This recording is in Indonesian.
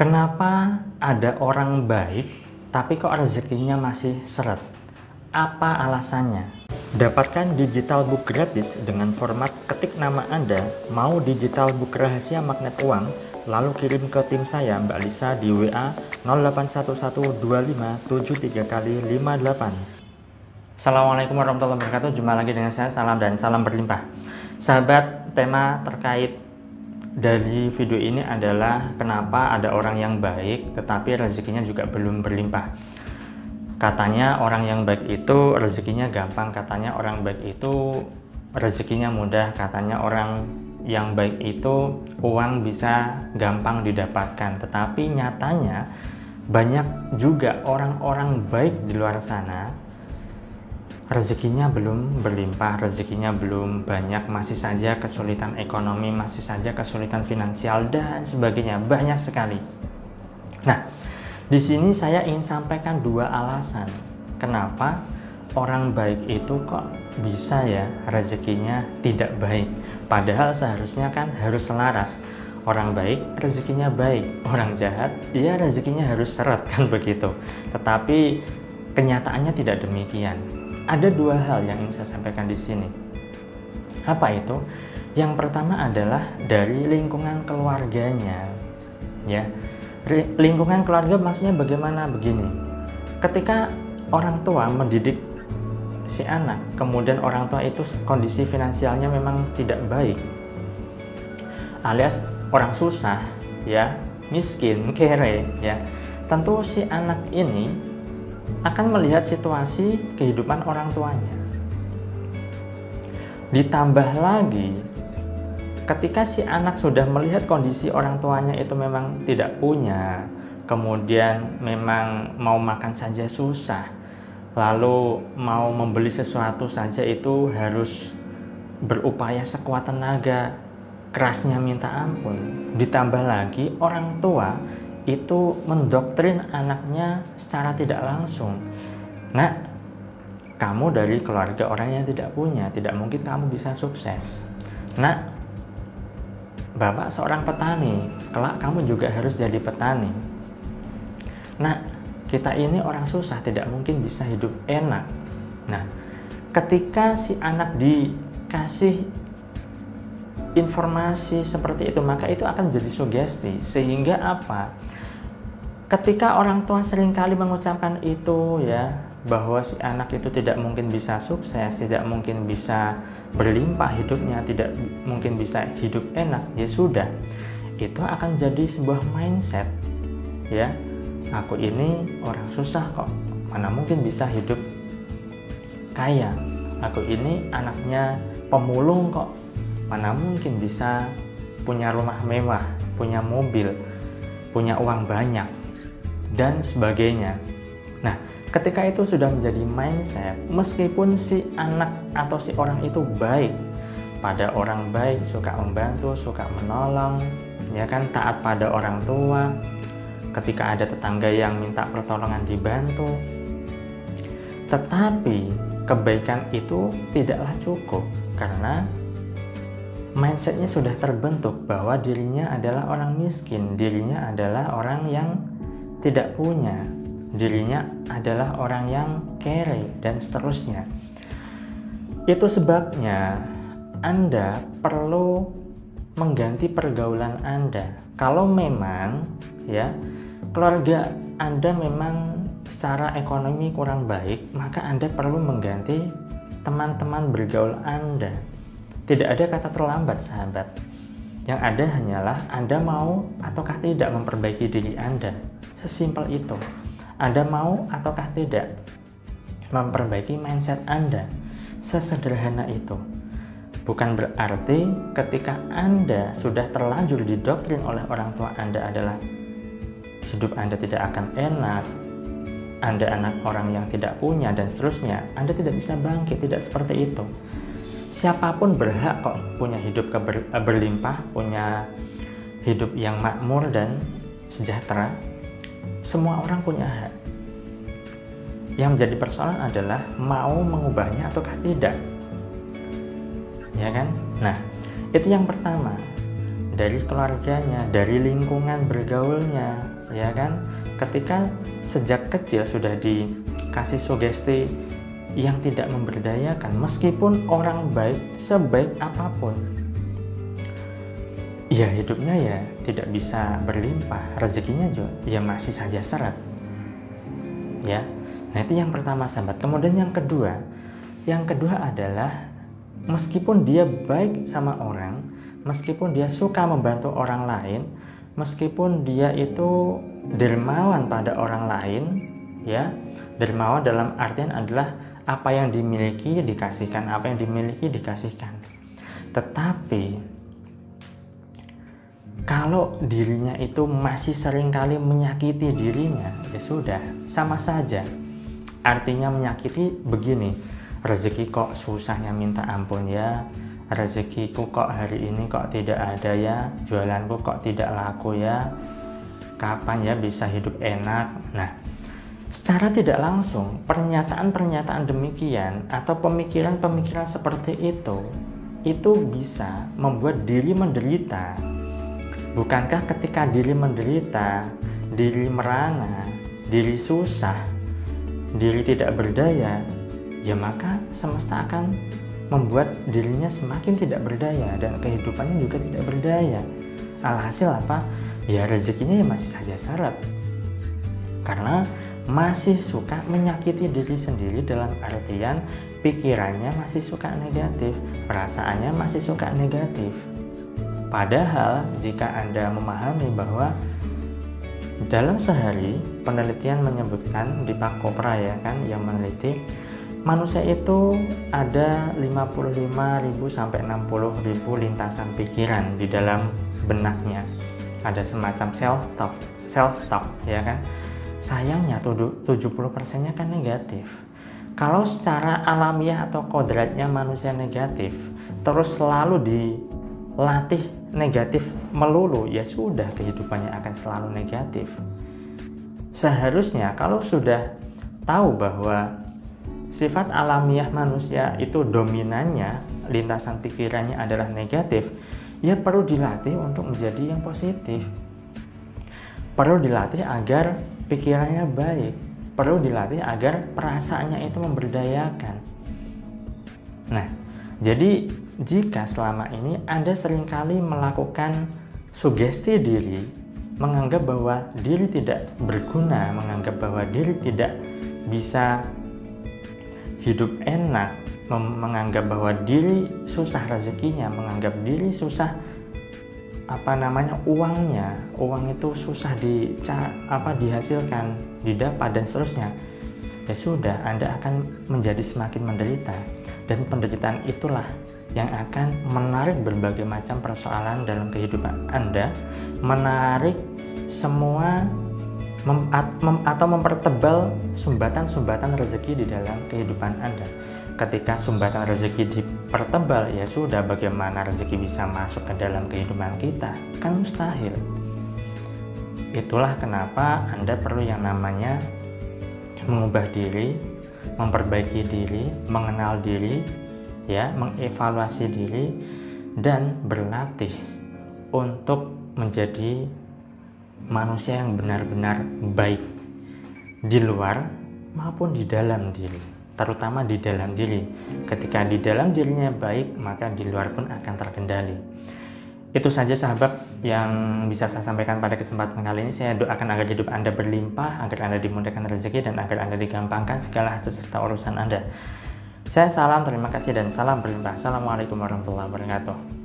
Kenapa ada orang baik tapi kok rezekinya masih seret? Apa alasannya? Dapatkan digital book gratis dengan format ketik nama Anda, mau digital book rahasia magnet uang, lalu kirim ke tim saya Mbak Lisa di WA 08112573 kali 58. Assalamualaikum warahmatullahi wabarakatuh. Jumpa lagi dengan saya Salam dan salam berlimpah. Sahabat, tema terkait dari video ini adalah kenapa ada orang yang baik tetapi rezekinya juga belum berlimpah. Katanya orang yang baik itu rezekinya gampang katanya orang baik itu rezekinya mudah katanya orang yang baik itu uang bisa gampang didapatkan. Tetapi nyatanya banyak juga orang-orang baik di luar sana rezekinya belum berlimpah, rezekinya belum banyak, masih saja kesulitan ekonomi, masih saja kesulitan finansial dan sebagainya, banyak sekali. Nah, di sini saya ingin sampaikan dua alasan kenapa orang baik itu kok bisa ya rezekinya tidak baik. Padahal seharusnya kan harus selaras. Orang baik rezekinya baik, orang jahat dia rezekinya harus seret kan begitu. Tetapi kenyataannya tidak demikian. Ada dua hal yang ingin saya sampaikan di sini. Apa itu? Yang pertama adalah dari lingkungan keluarganya. Ya lingkungan keluarga maksudnya bagaimana begini ketika orang tua mendidik si anak kemudian orang tua itu kondisi finansialnya memang tidak baik alias orang susah ya miskin kere ya tentu si anak ini akan melihat situasi kehidupan orang tuanya ditambah lagi ketika si anak sudah melihat kondisi orang tuanya itu memang tidak punya, kemudian memang mau makan saja susah, lalu mau membeli sesuatu saja itu harus berupaya sekuat tenaga, kerasnya minta ampun. Ditambah lagi orang tua itu mendoktrin anaknya secara tidak langsung. Nah, kamu dari keluarga orang yang tidak punya, tidak mungkin kamu bisa sukses. Nah, Bapak seorang petani, kelak kamu juga harus jadi petani. Nah, kita ini orang susah tidak mungkin bisa hidup enak. Nah, ketika si anak dikasih informasi seperti itu, maka itu akan jadi sugesti. Sehingga apa? Ketika orang tua sering kali mengucapkan itu ya, bahwa si anak itu tidak mungkin bisa sukses, tidak mungkin bisa berlimpah hidupnya, tidak mungkin bisa hidup enak, ya sudah. Itu akan jadi sebuah mindset. Ya, aku ini orang susah kok. Mana mungkin bisa hidup kaya. Aku ini anaknya pemulung kok. Mana mungkin bisa punya rumah mewah, punya mobil, punya uang banyak dan sebagainya. Nah, Ketika itu sudah menjadi mindset, meskipun si anak atau si orang itu baik, pada orang baik, suka membantu, suka menolong, ya kan taat pada orang tua, ketika ada tetangga yang minta pertolongan dibantu. Tetapi kebaikan itu tidaklah cukup karena mindsetnya sudah terbentuk bahwa dirinya adalah orang miskin, dirinya adalah orang yang tidak punya, dirinya adalah orang yang kere dan seterusnya. Itu sebabnya Anda perlu mengganti pergaulan Anda. Kalau memang ya keluarga Anda memang secara ekonomi kurang baik, maka Anda perlu mengganti teman-teman bergaul Anda. Tidak ada kata terlambat, sahabat. Yang ada hanyalah Anda mau ataukah tidak memperbaiki diri Anda. Sesimpel itu. Anda mau ataukah tidak memperbaiki mindset Anda? Sesederhana itu. Bukan berarti ketika Anda sudah terlanjur didoktrin oleh orang tua Anda adalah hidup Anda tidak akan enak, Anda anak orang yang tidak punya dan seterusnya, Anda tidak bisa bangkit, tidak seperti itu. Siapa pun berhak kok punya hidup keber, berlimpah, punya hidup yang makmur dan sejahtera semua orang punya hak. Yang menjadi persoalan adalah mau mengubahnya ataukah tidak. Ya kan? Nah, itu yang pertama. dari keluarganya, dari lingkungan bergaulnya, ya kan? Ketika sejak kecil sudah dikasih sugesti yang tidak memberdayakan, meskipun orang baik sebaik apa pun, ya hidupnya ya tidak bisa berlimpah, rezekinya juga ya masih saja seret. Ya, nah itu yang pertama sahabat. Kemudian yang kedua, yang kedua adalah meskipun dia baik sama orang, meskipun dia suka membantu orang lain, meskipun dia itu dermawan pada orang lain, ya, dermawan dalam artian adalah apa yang dimiliki dikasihkan, apa yang dimiliki dikasihkan. Tetapi kalau dirinya itu masih sering kali menyakiti dirinya, ya sudah, sama saja. Artinya menyakiti begini, rezeki kok susahnya minta ampun ya? Rezekiku kok hari ini kok tidak ada ya? Jualanku kok tidak laku ya? Kapan ya bisa hidup enak? Nah secara tidak langsung pernyataan-pernyataan demikian atau pemikiran-pemikiran seperti itu itu bisa membuat diri menderita bukankah ketika diri menderita diri merana diri susah diri tidak berdaya ya maka semesta akan membuat dirinya semakin tidak berdaya dan kehidupannya juga tidak berdaya. Alhasil apa? Ya rezekinya ya masih saja syarat. Karena masih suka menyakiti diri sendiri dalam artian pikirannya masih suka negatif, perasaannya masih suka negatif. Padahal jika Anda memahami bahwa dalam sehari penelitian menyebutkan di Pak Kopra ya kan yang meneliti manusia itu ada 55.000 sampai 60.000 lintasan pikiran di dalam benaknya. Ada semacam self talk, self talk ya kan. Sayangnya 70 persennya kan negatif. Kalau secara alamiah atau kodratnya manusia negatif, terus selalu dilatih negatif melulu, ya sudah kehidupannya akan selalu negatif. Seharusnya kalau sudah tahu bahwa sifat alamiah manusia itu dominannya lintasan pikirannya adalah negatif ya perlu dilatih untuk menjadi yang positif perlu dilatih agar pikirannya baik. Perlu dilatih agar perasaannya itu memberdayakan. Nah jadi jika selama ini Anda sering kali melakukan sugesti diri menganggap bahwa diri tidak berguna menganggap bahwa diri tidak bisa hidup enak, menganggap bahwa diri susah rezekinya, menganggap diri susah apa namanya uangnya, uang itu susah di apa dihasilkan, didapat dan seterusnya. Ya sudah, Anda akan menjadi semakin menderita dan penderitaan itulah yang akan menarik berbagai macam persoalan dalam kehidupan Anda, menarik semua mem, mem, atau mempertebal sumbatan-sumbatan rezeki di dalam kehidupan Anda. Ketika sumbatan rezeki dipertebal, ya sudah bagaimana rezeki bisa masuk ke dalam kehidupan kita? Kan mustahil. Itulah kenapa Anda perlu yang namanya mengubah diri, memperbaiki diri, mengenal diri, ya, mengevaluasi diri dan berlatih untuk menjadi manusia yang benar-benar baik di luar maupun di dalam diri terutama di dalam diri. Ketika di dalam dirinya baik maka di luar pun akan terkendali. Itu saja sahabat yang bisa saya sampaikan pada kesempatan kali ini. Saya doakan agar hidup anda berlimpah agar anda dimudahkan rezeki dan agar anda digampangkan segala hasil serta urusan anda. Saya salam terima kasih dan salam berlimpah. Assalamualaikum warahmatullahi wabarakatuh